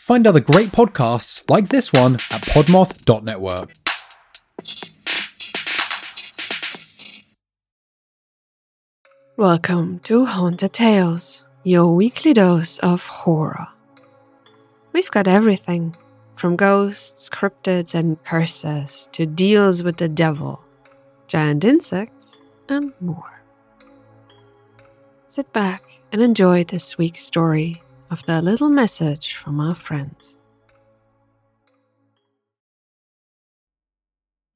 Find other great podcasts like this one at podmoth.network. Welcome to Haunted Tales, your weekly dose of horror. We've got everything from ghosts, cryptids, and curses to deals with the devil, giant insects, and more. Sit back and enjoy this week's story after a little message from our friends.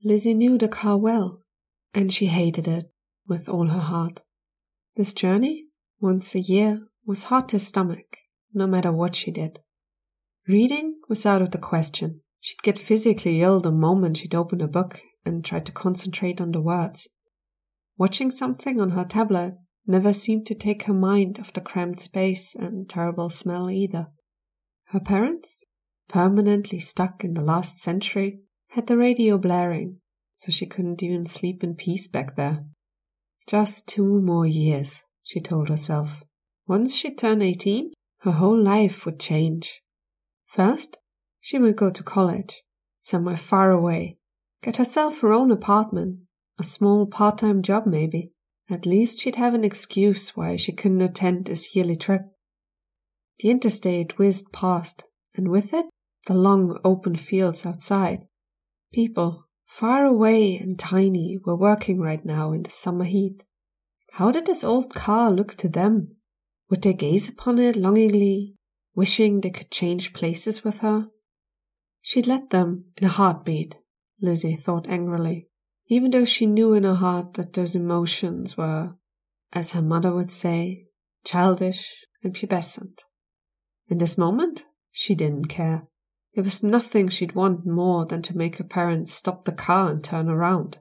Lizzy knew the car well, and she hated it with all her heart. This journey, once a year, was hard to stomach, no matter what she did. Reading was out of the question. She'd get physically ill the moment she'd open a book and try to concentrate on the words. Watching something on her tablet never seemed to take her mind off the cramped space and terrible smell either. Her parents, permanently stuck in the last century, had the radio blaring, so she couldn't even sleep in peace back there. Just two more years, she told herself. Once she turned 18, her whole life would change. First, she would go to college, somewhere far away, get herself her own apartment, a small part time job maybe. At least she'd have an excuse why she couldn't attend this yearly trip. The interstate whizzed past, and with it, the long open fields outside. People, far away and tiny, were working right now in the summer heat. How did this old car look to them? Would they gaze upon it longingly, wishing they could change places with her? She'd let them in a heartbeat, Lizzy thought angrily, even though she knew in her heart that those emotions were, as her mother would say, childish and pubescent. In this moment, she didn't care. There was nothing she'd want more than to make her parents stop the car and turn around.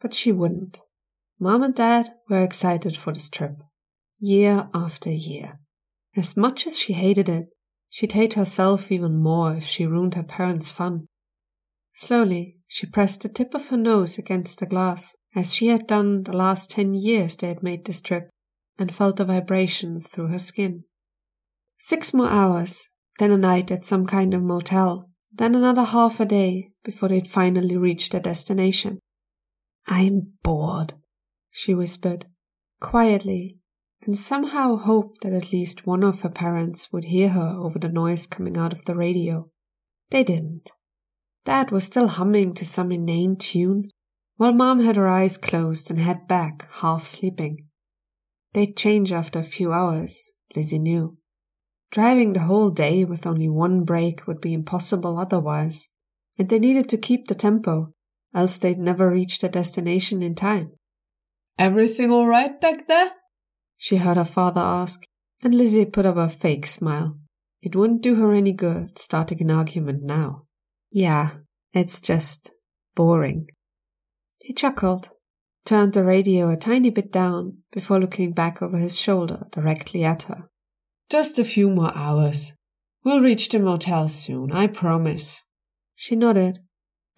But she wouldn't. Mom and Dad were excited for this trip. Year after year. As much as she hated it, she'd hate herself even more if she ruined her parents' fun. Slowly, she pressed the tip of her nose against the glass, as she had done the last ten years they had made this trip, and felt the vibration through her skin. Six more hours, then a night at some kind of motel, then another half a day before they'd finally reached their destination. I'm bored, she whispered, quietly, and somehow hoped that at least one of her parents would hear her over the noise coming out of the radio. They didn't. Dad was still humming to some inane tune, while Mom had her eyes closed and head back, half sleeping. They'd change after a few hours, Lizzy knew. Driving the whole day with only one break would be impossible otherwise, and they needed to keep the tempo, else they'd never reach their destination in time. Everything all right back there? She heard her father ask, and Lizzy put up a fake smile. It wouldn't do her any good starting an argument now. Yeah, it's just boring. He chuckled, turned the radio a tiny bit down before looking back over his shoulder directly at her. Just a few more hours. We'll reach the motel soon, I promise. She nodded,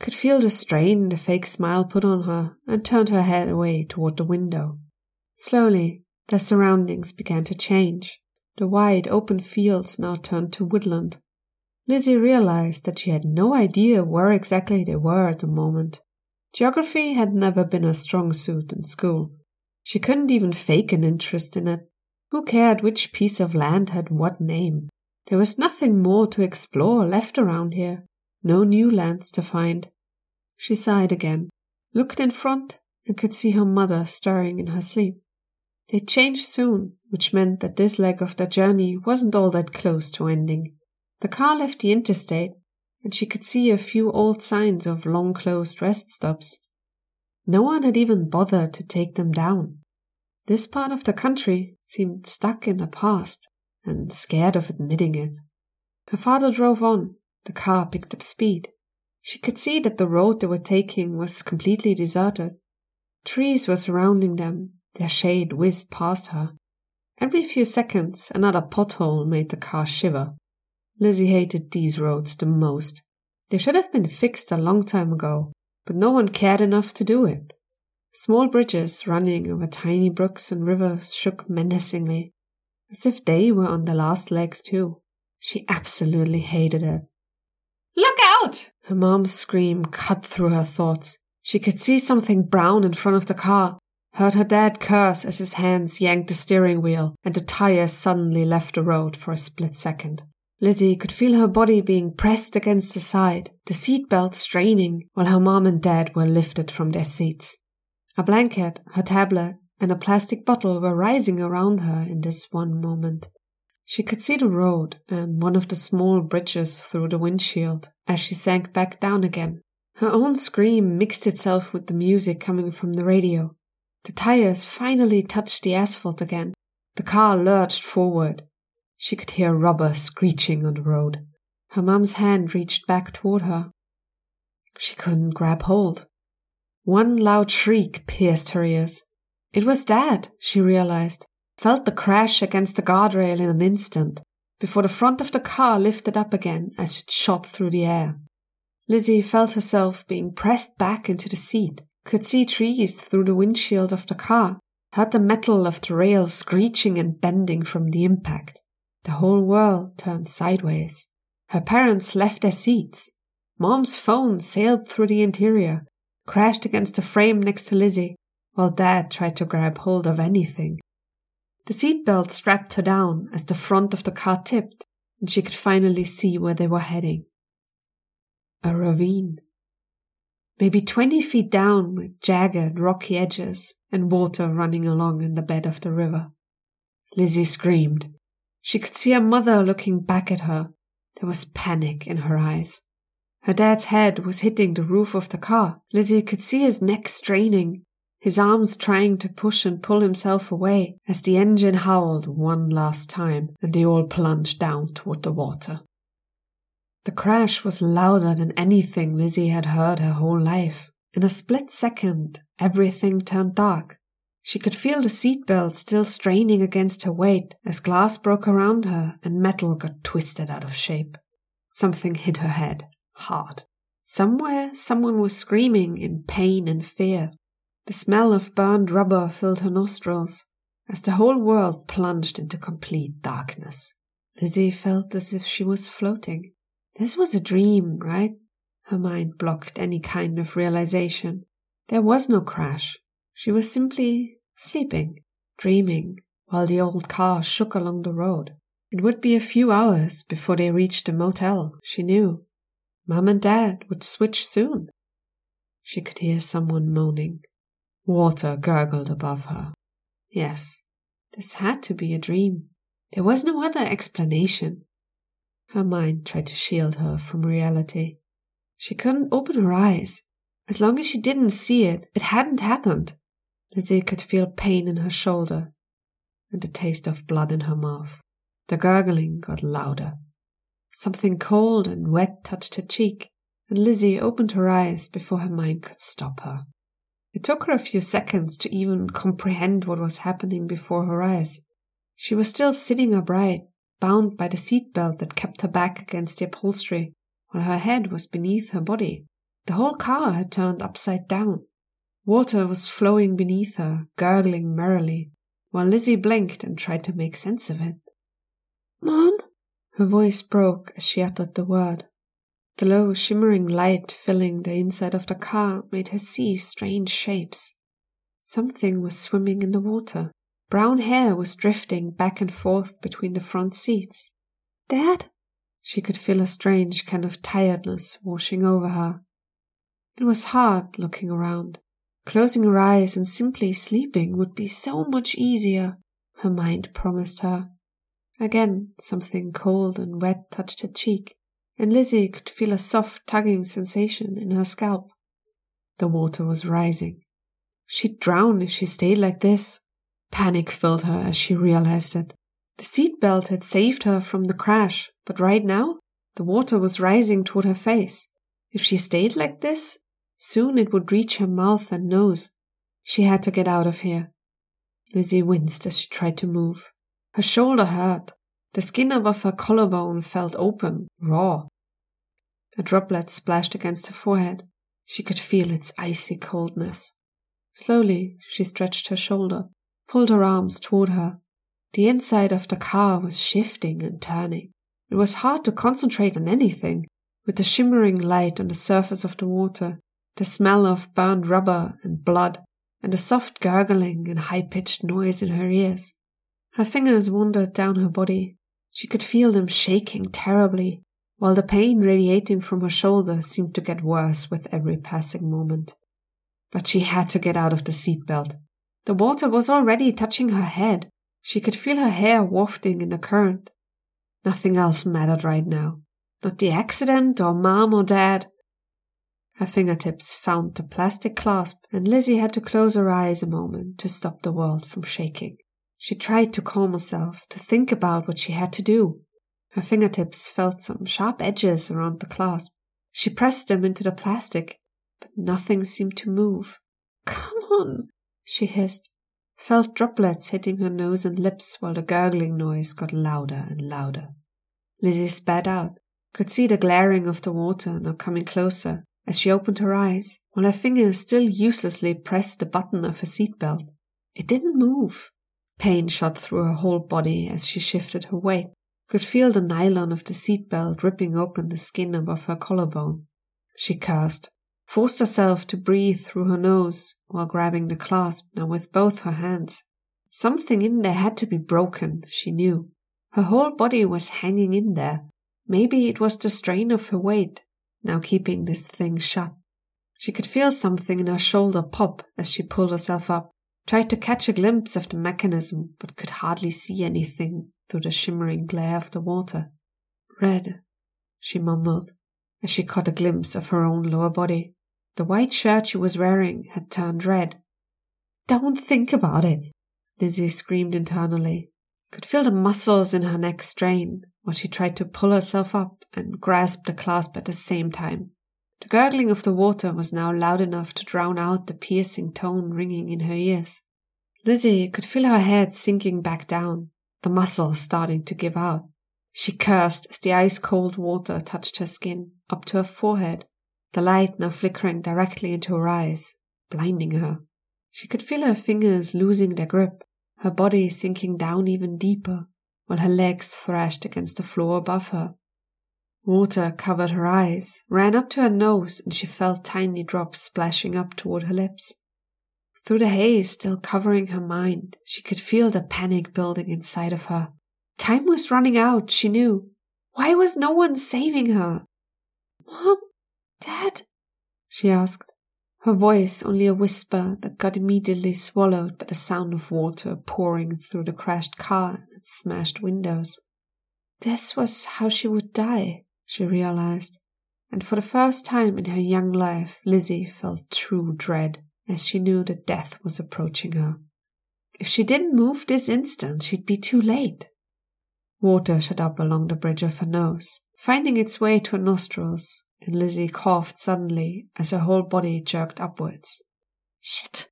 could feel the strain the fake smile put on her, and turned her head away toward the window. Slowly, their surroundings began to change. The wide, open fields now turned to woodland. Lizzy realized that she had no idea where exactly they were at the moment. Geography had never been a strong suit in school. She couldn't even fake an interest in it. Who cared which piece of land had what name? There was nothing more to explore left around here, no new lands to find. She sighed again, looked in front, and could see her mother stirring in her sleep. They'd change soon, which meant that this leg of their journey wasn't all that close to ending. The car left the interstate, and she could see a few old signs of long closed rest stops. No one had even bothered to take them down. This part of the country seemed stuck in the past and scared of admitting it. Her father drove on. The car picked up speed. She could see that the road they were taking was completely deserted. Trees were surrounding them, their shade whizzed past her. Every few seconds, another pothole made the car shiver. Lizzy hated these roads the most. They should have been fixed a long time ago, but no one cared enough to do it. Small bridges running over tiny brooks and rivers shook menacingly, as if they were on their last legs too. She absolutely hated it. Look out! Her mom's scream cut through her thoughts. She could see something brown in front of the car, heard her dad curse as his hands yanked the steering wheel and the tires suddenly left the road for a split second. Lizzy could feel her body being pressed against the side, the seatbelt straining while her mom and dad were lifted from their seats. A blanket, her tablet, and a plastic bottle were rising around her in this one moment. She could see the road and one of the small bridges through the windshield as she sank back down again. Her own scream mixed itself with the music coming from the radio. The tires finally touched the asphalt again. The car lurched forward. She could hear rubber screeching on the road. Her mom's hand reached back toward her. She couldn't grab hold. One loud shriek pierced her ears. It was Dad, she realized, felt the crash against the guardrail in an instant, before the front of the car lifted up again as it shot through the air. Lizzy felt herself being pressed back into the seat, could see trees through the windshield of the car, heard the metal of the rail screeching and bending from the impact. The whole world turned sideways. Her parents left their seats. Mom's phone sailed through the interior, crashed against the frame next to Lizzy, while Dad tried to grab hold of anything. The seatbelt strapped her down as the front of the car tipped, and she could finally see where they were heading. A ravine. Maybe twenty feet down with jagged, rocky edges and water running along in the bed of the river. Lizzy screamed. She could see her mother looking back at her. There was panic in her eyes. Her dad's head was hitting the roof of the car. Lizzy could see his neck straining, his arms trying to push and pull himself away as the engine howled one last time and they all plunged down toward the water. The crash was louder than anything Lizzy had heard her whole life. In a split second, everything turned dark. She could feel the seatbelt still straining against her weight as glass broke around her and metal got twisted out of shape. Something hit her head, hard. Somewhere someone was screaming in pain and fear. The smell of burned rubber filled her nostrils as the whole world plunged into complete darkness. Lizzy felt as if she was floating. This was a dream, right? Her mind blocked any kind of realization. There was no crash. She was simply sleeping, dreaming, while the old car shook along the road. It would be a few hours before they reached the motel, she knew. Mom and Dad would switch soon. She could hear someone moaning. Water gurgled above her. Yes, this had to be a dream. There was no other explanation. Her mind tried to shield her from reality. She couldn't open her eyes. As long as she didn't see it, it hadn't happened. Lizzy could feel pain in her shoulder and the taste of blood in her mouth. The gurgling got louder. Something cold and wet touched her cheek, and Lizzy opened her eyes before her mind could stop her. It took her a few seconds to even comprehend what was happening before her eyes. She was still sitting upright, bound by the seat belt that kept her back against the upholstery, while her head was beneath her body. The whole car had turned upside down. Water was flowing beneath her, gurgling merrily, while Lizzy blinked and tried to make sense of it. Mom? Her voice broke as she uttered the word. The low, shimmering light filling the inside of the car made her see strange shapes. Something was swimming in the water. Brown hair was drifting back and forth between the front seats. Dad? She could feel a strange kind of tiredness washing over her. It was hard looking around. Closing her eyes and simply sleeping would be so much easier, her mind promised her. Again, something cold and wet touched her cheek and Lizzy could feel a soft tugging sensation in her scalp. The water was rising. She'd drown if she stayed like this. Panic filled her as she realized it. The seat belt had saved her from the crash, but right now, the water was rising toward her face. If she stayed like this, soon it would reach her mouth and nose. She had to get out of here. Lizzy winced as she tried to move. Her shoulder hurt. The skin above her collarbone felt open, raw. A droplet splashed against her forehead. She could feel its icy coldness. Slowly, she stretched her shoulder, pulled her arms toward her. The inside of the car was shifting and turning. It was hard to concentrate on anything, with the shimmering light on the surface of the water, the smell of burned rubber and blood, and the soft gurgling and high pitched noise in her ears. Her fingers wandered down her body. She could feel them shaking terribly, while the pain radiating from her shoulder seemed to get worse with every passing moment. But she had to get out of the seat belt. The water was already touching her head. She could feel her hair wafting in the current. Nothing else mattered right now. Not the accident or mom or dad. Her fingertips found the plastic clasp, and Lizzy had to close her eyes a moment to stop the world from shaking. She tried to calm herself, to think about what she had to do. Her fingertips felt some sharp edges around the clasp. She pressed them into the plastic, but nothing seemed to move. Come on, she hissed, felt droplets hitting her nose and lips while the gurgling noise got louder and louder. Lizzy spat out, could see the glaring of the water now coming closer as she opened her eyes, while her fingers still uselessly pressed the button of her seatbelt. It didn't move. Pain shot through her whole body as she shifted her weight, could feel the nylon of the seatbelt ripping open the skin above her collarbone. She cursed, forced herself to breathe through her nose while grabbing the clasp now with both her hands. Something in there had to be broken, she knew. Her whole body was hanging in there. Maybe it was the strain of her weight, now keeping this thing shut. She could feel something in her shoulder pop as she pulled herself up, tried to catch a glimpse of the mechanism, but could hardly see anything through the shimmering glare of the water. Red, she mumbled, as she caught a glimpse of her own lower body. The white shirt she was wearing had turned red. Don't think about it, Lizzy screamed internally. Could feel the muscles in her neck strain while she tried to pull herself up and grasp the clasp at the same time. The gurgling of the water was now loud enough to drown out the piercing tone ringing in her ears. Lizzy could feel her head sinking back down, the muscles starting to give out. She cursed as the ice cold water touched her skin, up to her forehead, the light now flickering directly into her eyes, blinding her. She could feel her fingers losing their grip, her body sinking down even deeper, while her legs thrashed against the floor above her. Water covered her eyes, ran up to her nose, and she felt tiny drops splashing up toward her lips. Through the haze still covering her mind, she could feel the panic building inside of her. Time was running out, she knew. Why was no one saving her? Mom, Dad? she asked, her voice only a whisper that got immediately swallowed by the sound of water pouring through the crashed car and its smashed windows. This was how she would die, she realized, and for the first time in her young life, Lizzy felt true dread as she knew that death was approaching her. If she didn't move this instant, she'd be too late. Water shot up along the bridge of her nose, finding its way to her nostrils and Lizzy coughed suddenly as her whole body jerked upwards. Shit!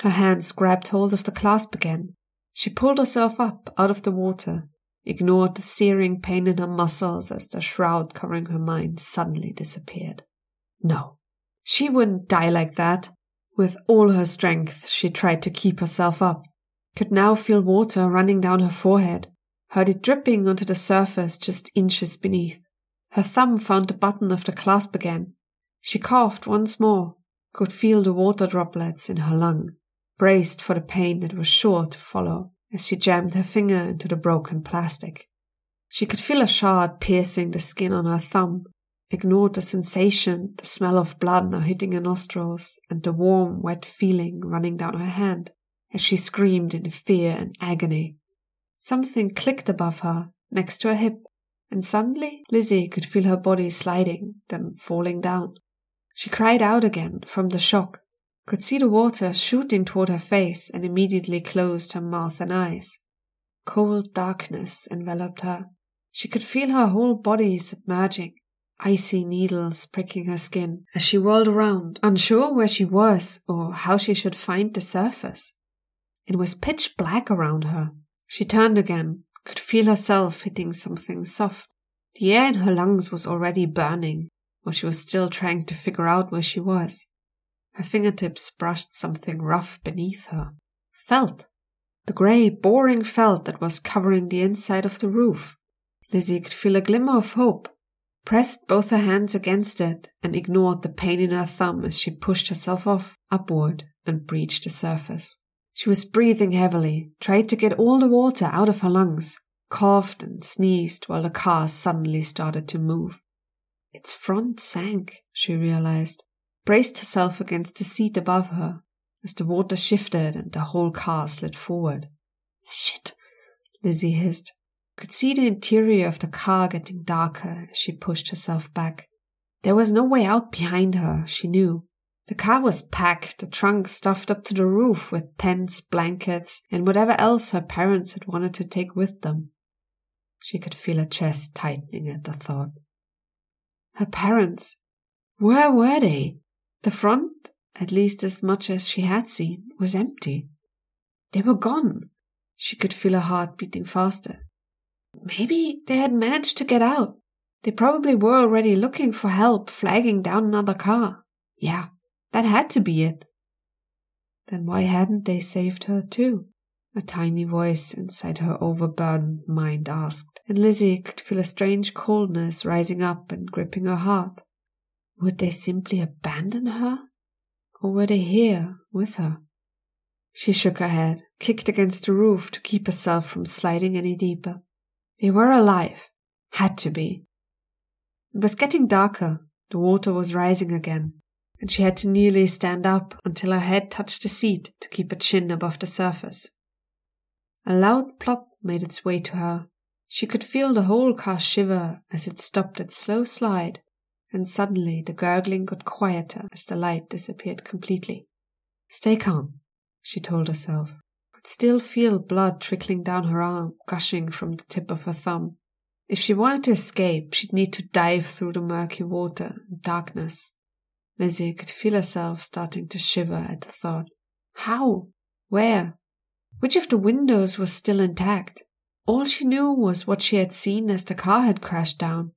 Her hands grabbed hold of the clasp again. She pulled herself up out of the water, ignored the searing pain in her muscles as the shroud covering her mind suddenly disappeared. No, she wouldn't die like that. With all her strength, she tried to keep herself up, could now feel water running down her forehead, heard it dripping onto the surface just inches beneath. Her thumb found the button of the clasp again. She coughed once more, could feel the water droplets in her lung, braced for the pain that was sure to follow as she jammed her finger into the broken plastic. She could feel a shard piercing the skin on her thumb, ignored the sensation, the smell of blood now hitting her nostrils, and the warm, wet feeling running down her hand as she screamed in fear and agony. Something clicked above her, next to her hip, and suddenly Lizzy could feel her body sliding, then falling down. She cried out again from the shock, could see the water shooting toward her face, and immediately closed her mouth and eyes. Cold darkness enveloped her. She could feel her whole body submerging, icy needles pricking her skin as she whirled around, unsure where she was or how she should find the surface. It was pitch black around her. She turned again, could feel herself hitting something soft. The air in her lungs was already burning, while she was still trying to figure out where she was. Her fingertips brushed something rough beneath her. Felt. The grey, boring felt that was covering the inside of the roof. Lizzy could feel a glimmer of hope, pressed both her hands against it, and ignored the pain in her thumb as she pushed herself off, upward, and breached the surface. She was breathing heavily, tried to get all the water out of her lungs, coughed and sneezed while the car suddenly started to move. Its front sank, she realized, braced herself against the seat above her as the water shifted and the whole car slid forward. Shit, Lizzy hissed. Could see the interior of the car getting darker as she pushed herself back. There was no way out behind her, she knew. The car was packed, the trunk stuffed up to the roof with tents, blankets, and whatever else her parents had wanted to take with them. She could feel her chest tightening at the thought. Her parents. Where were they? The front, at least as much as she had seen, was empty. They were gone. She could feel her heart beating faster. Maybe they had managed to get out. They probably were already looking for help, flagging down another car. Yeah, that had to be it. Then why hadn't they saved her too? A tiny voice inside her overburdened mind asked, and Lizzy could feel a strange coldness rising up and gripping her heart. Would they simply abandon her? Or were they here with her? She shook her head, kicked against the roof to keep herself from sliding any deeper. They were alive. Had to be. It was getting darker. The water was rising again, and she had to nearly stand up until her head touched the seat to keep her chin above the surface. A loud plop made its way to her. She could feel the whole car shiver as it stopped its slow slide, and suddenly the gurgling got quieter as the light disappeared completely. Stay calm, she told herself could still feel blood trickling down her arm, gushing from the tip of her thumb. If she wanted to escape, she'd need to dive through the murky water and darkness. Lizzy could feel herself starting to shiver at the thought. How? Where? Which of the windows was still intact? All she knew was what she had seen as the car had crashed down.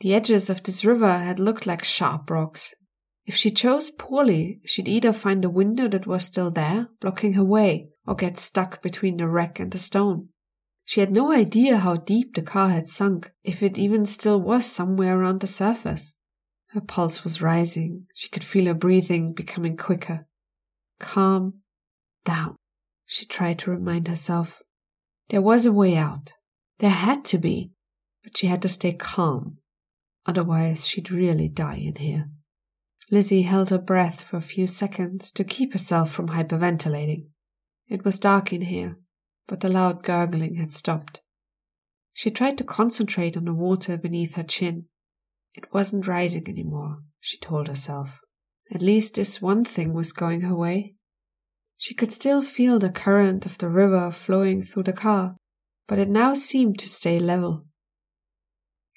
The edges of this river had looked like sharp rocks. If she chose poorly, she'd either find a window that was still there, blocking her way, or get stuck between the wreck and the stone. She had no idea how deep the car had sunk, if it even still was somewhere around the surface. Her pulse was rising. She could feel her breathing becoming quicker. Calm down, she tried to remind herself. There was a way out. There had to be. But she had to stay calm. Otherwise, she'd really die in here. Lizzy held her breath for a few seconds to keep herself from hyperventilating. It was dark in here, but the loud gurgling had stopped. She tried to concentrate on the water beneath her chin. It wasn't rising anymore, she told herself. At least this one thing was going her way. She could still feel the current of the river flowing through the car, but it now seemed to stay level.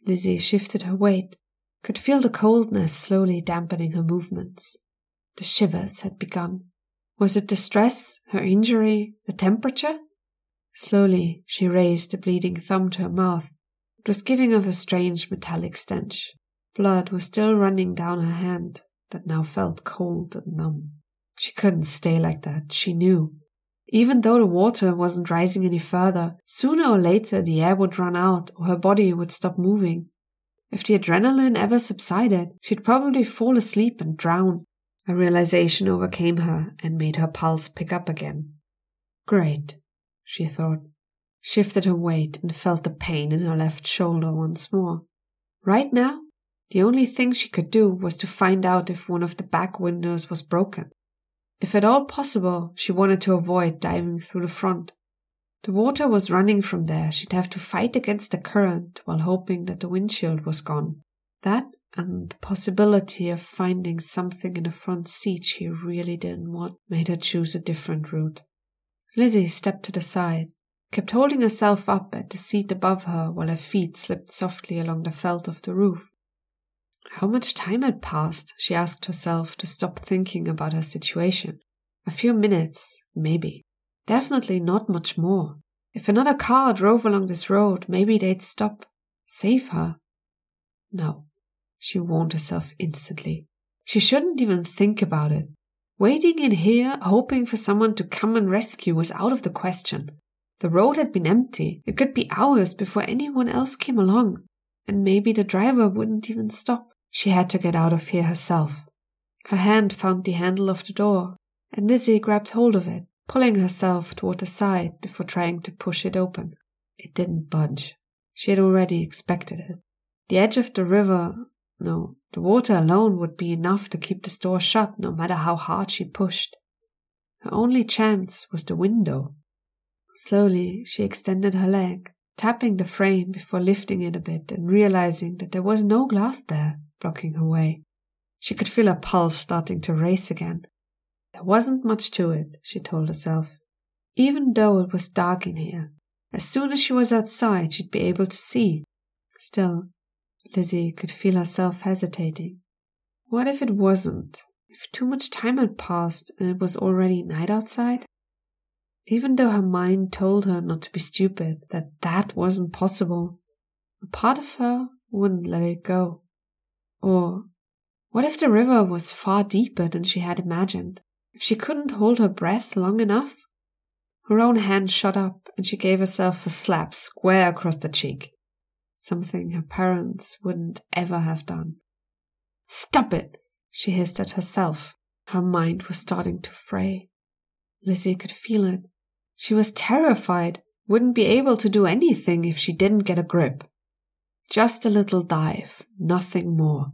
Lizzy shifted her weight, could feel the coldness slowly dampening her movements. The shivers had begun. Was it the stress, her injury, the temperature? Slowly, she raised the bleeding thumb to her mouth. It was giving off a strange metallic stench. Blood was still running down her hand, that now felt cold and numb. She couldn't stay like that, she knew. Even though the water wasn't rising any further, sooner or later the air would run out or her body would stop moving. If the adrenaline ever subsided, she'd probably fall asleep and drown. A realization overcame her and made her pulse pick up again. Great, she thought, shifted her weight and felt the pain in her left shoulder once more. Right now, the only thing she could do was to find out if one of the back windows was broken. If at all possible, she wanted to avoid diving through the front. The water was running from there. She'd have to fight against the current while hoping that the windshield was gone. That and the possibility of finding something in the front seat she really didn't want made her choose a different route. Lizzy stepped to the side, kept holding herself up at the seat above her while her feet slipped softly along the felt of the roof. How much time had passed, she asked herself to stop thinking about her situation. A few minutes, maybe. Definitely not much more. If another car drove along this road, maybe they'd stop, save her. No. She warned herself instantly. She shouldn't even think about it. Waiting in here, hoping for someone to come and rescue, was out of the question. The road had been empty. It could be hours before anyone else came along, and maybe the driver wouldn't even stop. She had to get out of here herself. Her hand found the handle of the door, and Lizzy grabbed hold of it, pulling herself toward the side before trying to push it open. It didn't budge. She had already expected it. The edge of the river, no, the water alone would be enough to keep the door shut no matter how hard she pushed. Her only chance was the window. Slowly, she extended her leg, tapping the frame before lifting it a bit and realizing that there was no glass there blocking her way. She could feel her pulse starting to race again. There wasn't much to it, she told herself. Even though it was dark in here, as soon as she was outside, she'd be able to see. Still, Lizzy could feel herself hesitating. What if it wasn't? If too much time had passed and it was already night outside? Even though her mind told her not to be stupid, that that wasn't possible, a part of her wouldn't let it go. Or what if the river was far deeper than she had imagined? If she couldn't hold her breath long enough? Her own hand shot up and she gave herself a slap square across the cheek. Something her parents wouldn't ever have done. Stop it! She hissed at herself. Her mind was starting to fray. Lizzy could feel it. She was terrified, wouldn't be able to do anything if she didn't get a grip. Just a little dive, nothing more.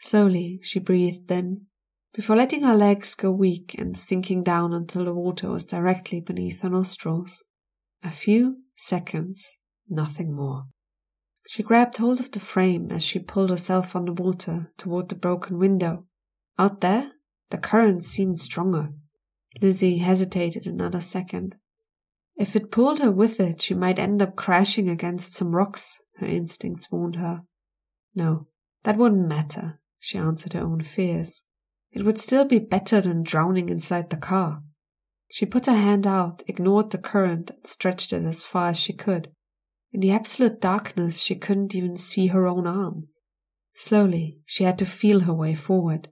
Slowly she breathed in, before letting her legs go weak and sinking down until the water was directly beneath her nostrils. A few seconds, nothing more. She grabbed hold of the frame as she pulled herself on the water toward the broken window. Out there, the current seemed stronger. Lizzy hesitated another second. If it pulled her with it, she might end up crashing against some rocks, her instincts warned her. No, that wouldn't matter, she answered her own fears. It would still be better than drowning inside the car. She put her hand out, ignored the current, and stretched it as far as she could. In the absolute darkness, she couldn't even see her own arm. Slowly, she had to feel her way forward.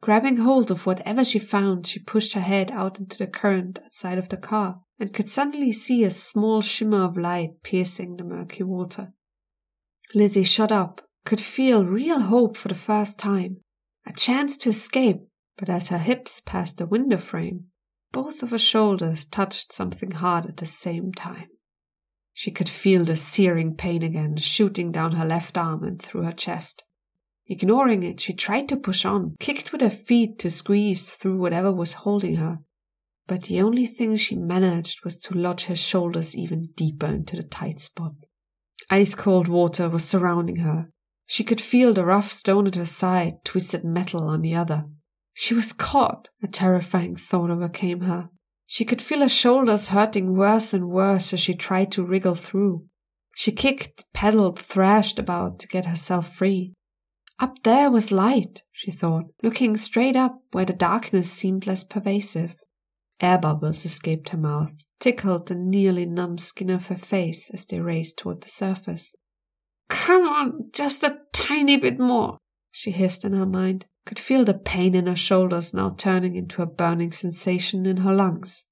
Grabbing hold of whatever she found, she pushed her head out into the current outside of the car and could suddenly see a small shimmer of light piercing the murky water. Lizzy shot up, could feel real hope for the first time, a chance to escape, but as her hips passed the window frame, both of her shoulders touched something hard at the same time. She could feel the searing pain again shooting down her left arm and through her chest. Ignoring it, she tried to push on, kicked with her feet to squeeze through whatever was holding her. But the only thing she managed was to lodge her shoulders even deeper into the tight spot. Ice cold water was surrounding her. She could feel the rough stone at her side, twisted metal on the other. She was caught. A terrifying thought overcame her. She could feel her shoulders hurting worse and worse as she tried to wriggle through. She kicked, pedaled, thrashed about to get herself free. Up there was light, she thought, looking straight up where the darkness seemed less pervasive. Air bubbles escaped her mouth, tickled the nearly numb skin of her face as they raced toward the surface. Come on, just a tiny bit more, she hissed in her mind, could feel the pain in her shoulders now turning into a burning sensation in her lungs.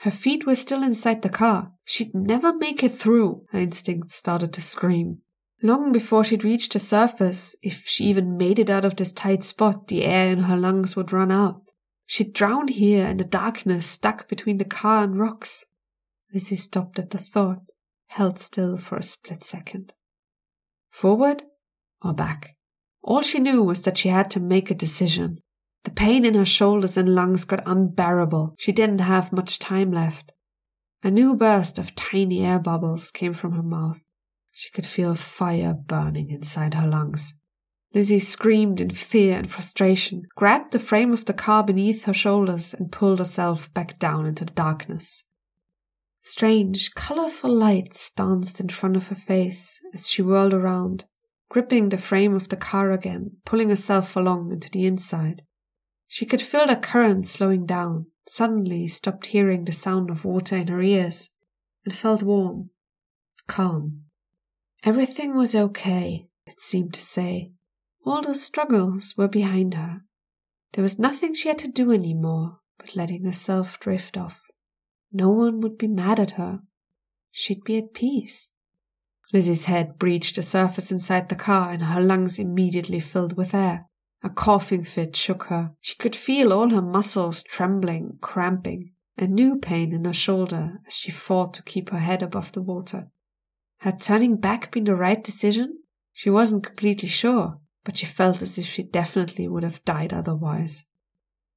Her feet were still inside the car. She'd never make it through, her instincts started to scream. Long before she'd reached the surface, if she even made it out of this tight spot, the air in her lungs would run out. She'd drown here in the darkness, stuck between the car and rocks. Lizzy stopped at the thought, held still for a split second. Forward or back? All she knew was that she had to make a decision. The pain in her shoulders and lungs got unbearable. She didn't have much time left. A new burst of tiny air bubbles came from her mouth. She could feel fire burning inside her lungs. Lizzy screamed in fear and frustration, grabbed the frame of the car beneath her shoulders, and pulled herself back down into the darkness. Strange, colorful lights danced in front of her face as she whirled around, gripping the frame of the car again, pulling herself along into the inside. She could feel the current slowing down, suddenly stopped hearing the sound of water in her ears, and felt warm, calm. Everything was okay, it seemed to say. All those struggles were behind her. There was nothing she had to do any more but letting herself drift off. No one would be mad at her. she'd be at peace. Lizzy's head breached the surface inside the car and her lungs immediately filled with air. A coughing fit shook her. She could feel all her muscles trembling, cramping, a new pain in her shoulder as she fought to keep her head above the water. Had turning back been the right decision? She wasn't completely sure, but she felt as if she definitely would have died otherwise.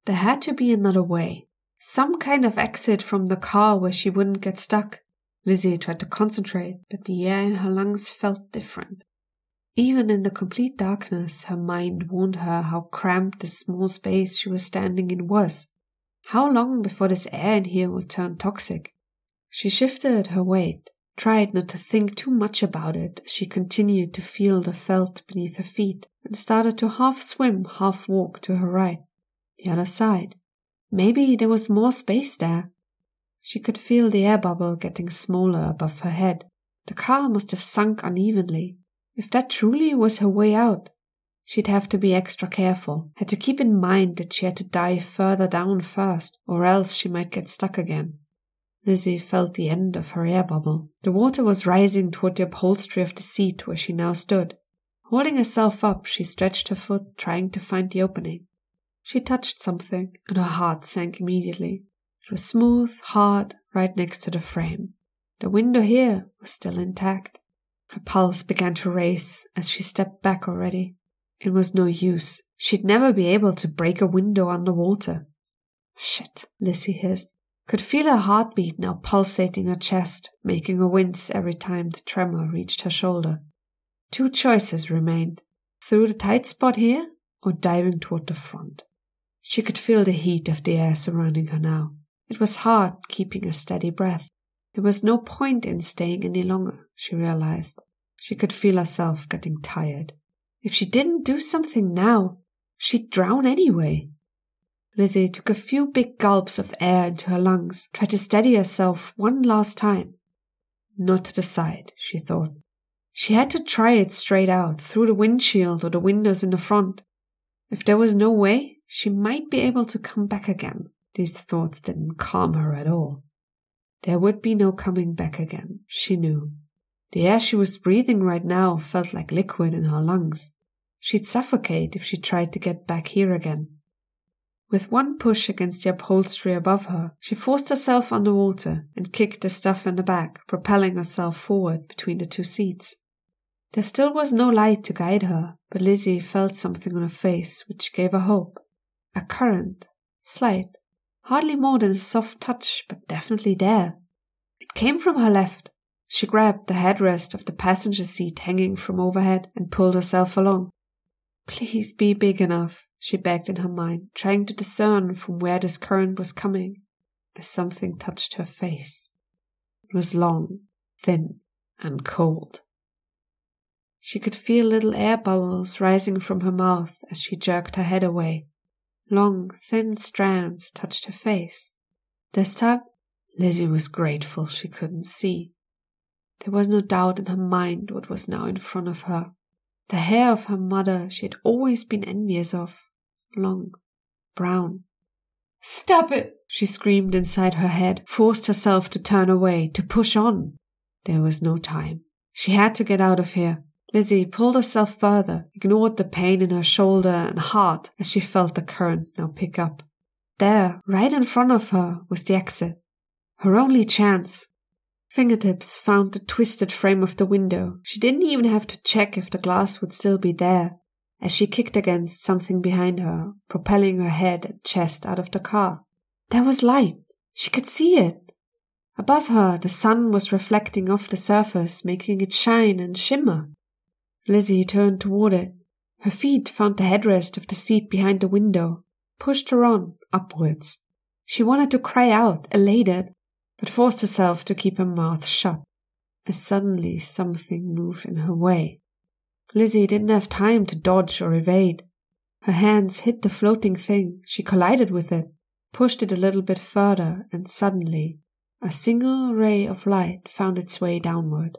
There had to be another way. Some kind of exit from the car where she wouldn't get stuck. Lizzy tried to concentrate, but the air in her lungs felt different. Even in the complete darkness, her mind warned her how cramped the small space she was standing in was. How long before this air in here would turn toxic? She shifted her weight, tried not to think too much about it as she continued to feel the felt beneath her feet, and started to half swim, half walk to her right, the other side. Maybe there was more space there. She could feel the air bubble getting smaller above her head. The car must have sunk unevenly. If that truly was her way out, she'd have to be extra careful, had to keep in mind that she had to dive further down first, or else she might get stuck again. Lizzy felt the end of her air bubble. The water was rising toward the upholstery of the seat where she now stood. Holding herself up, she stretched her foot, trying to find the opening. She touched something, and her heart sank immediately. It was smooth, hard, right next to the frame. The window here was still intact. Her pulse began to race as she stepped back already. It was no use. She'd never be able to break a window underwater. Shit, Lizzy hissed. Could feel her heartbeat now pulsating her chest, making her wince every time the tremor reached her shoulder. Two choices remained through the tight spot here or diving toward the front. She could feel the heat of the air surrounding her now. It was hard keeping a steady breath. There was no point in staying any longer, she realized. She could feel herself getting tired. If she didn't do something now, she'd drown anyway. Lizzy took a few big gulps of air into her lungs, tried to steady herself one last time. Not to the side, she thought. She had to try it straight out, through the windshield or the windows in the front. If there was no way, she might be able to come back again. These thoughts didn't calm her at all. There would be no coming back again, she knew. The air she was breathing right now felt like liquid in her lungs. She'd suffocate if she tried to get back here again. With one push against the upholstery above her, she forced herself underwater and kicked the stuff in the back, propelling herself forward between the two seats. There still was no light to guide her, but Lizzy felt something on her face which gave her hope. A current, slight, hardly more than a soft touch, but definitely there. It came from her left. She grabbed the headrest of the passenger seat hanging from overhead and pulled herself along. Please be big enough, she begged in her mind, trying to discern from where this current was coming, as something touched her face. It was long, thin, and cold. She could feel little air bubbles rising from her mouth as she jerked her head away. Long, thin strands touched her face. This time, Lizzy was grateful she couldn't see. There was no doubt in her mind what was now in front of her. The hair of her mother she had always been envious of. Long, brown. Stop it! She screamed inside her head, forced herself to turn away, to push on. There was no time. She had to get out of here. Lizzy pulled herself further, ignored the pain in her shoulder and heart as she felt the current now pick up. There, right in front of her, was the exit. Her only chance. Fingertips found the twisted frame of the window. She didn't even have to check if the glass would still be there as she kicked against something behind her, propelling her head and chest out of the car. There was light. She could see it. Above her, the sun was reflecting off the surface, making it shine and shimmer. Lizzy turned toward it. Her feet found the headrest of the seat behind the window, pushed her on, upwards. She wanted to cry out, elated, but forced herself to keep her mouth shut, as suddenly something moved in her way. Lizzy didn't have time to dodge or evade. Her hands hit the floating thing, she collided with it, pushed it a little bit further, and suddenly a single ray of light found its way downward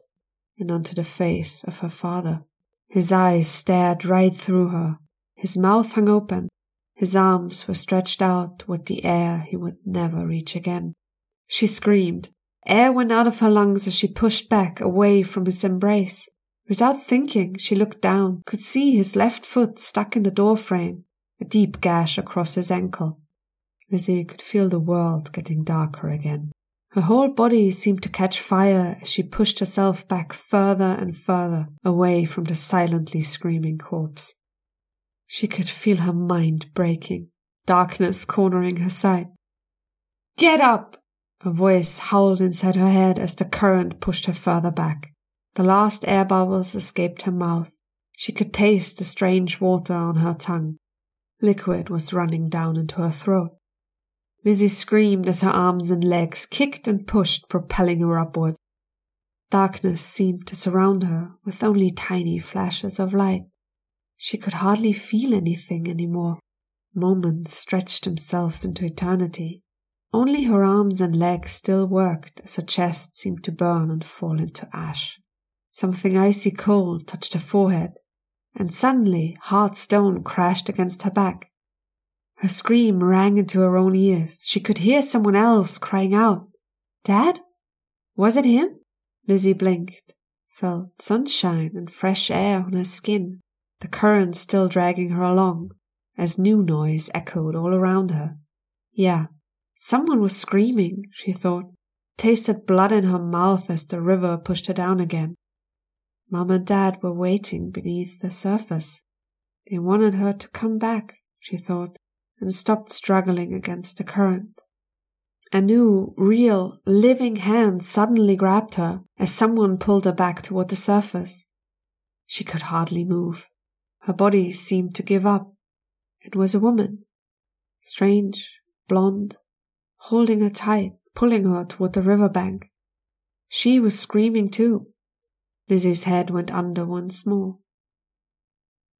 and onto the face of her father. His eyes stared right through her. His mouth hung open. His arms were stretched out toward the air he would never reach again. She screamed. Air went out of her lungs as she pushed back away from his embrace. Without thinking, she looked down, could see his left foot stuck in the door frame, a deep gash across his ankle. Lizzy could feel the world getting darker again. Her whole body seemed to catch fire as she pushed herself back further and further away from the silently screaming corpse. She could feel her mind breaking, darkness cornering her sight. Get up! A voice howled inside her head as the current pushed her further back. The last air bubbles escaped her mouth. She could taste the strange water on her tongue. Liquid was running down into her throat. Lizzy screamed as her arms and legs kicked and pushed, propelling her upward. Darkness seemed to surround her with only tiny flashes of light. She could hardly feel anything anymore. Moments stretched themselves into eternity. Only her arms and legs still worked as her chest seemed to burn and fall into ash. Something icy cold touched her forehead, and suddenly hard stone crashed against her back. Her scream rang into her own ears. She could hear someone else crying out, Dad? Was it him? Lizzy blinked, felt sunshine and fresh air on her skin, the current still dragging her along, as new noise echoed all around her. Yeah, someone was screaming, she thought, tasted blood in her mouth as the river pushed her down again. Mom and Dad were waiting beneath the surface. They wanted her to come back, she thought, and stopped struggling against the current. A new, real, living hand suddenly grabbed her as someone pulled her back toward the surface. She could hardly move. Her body seemed to give up. It was a woman. Strange, blonde, holding her tight, pulling her toward the river bank. She was screaming too. Lizzy's head went under once more.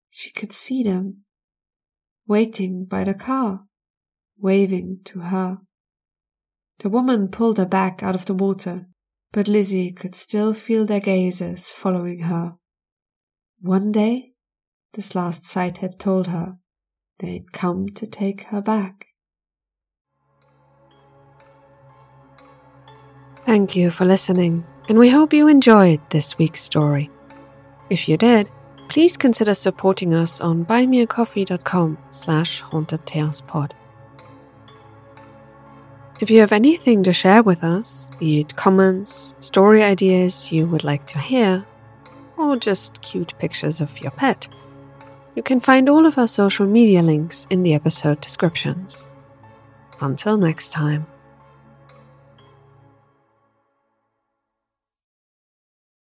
She could see them, waiting by the car, waving to her. The woman pulled her back out of the water, but Lizzy could still feel their gazes following her. One day, this last sight had told her, they'd come to take her back. Thank you for listening and we hope you enjoyed this week's story. If you did, please consider supporting us on buymeacoffee.com slash hauntedtalespod. If you have anything to share with us, be it comments, story ideas you would like to hear, or just cute pictures of your pet, you can find all of our social media links in the episode descriptions. Until next time.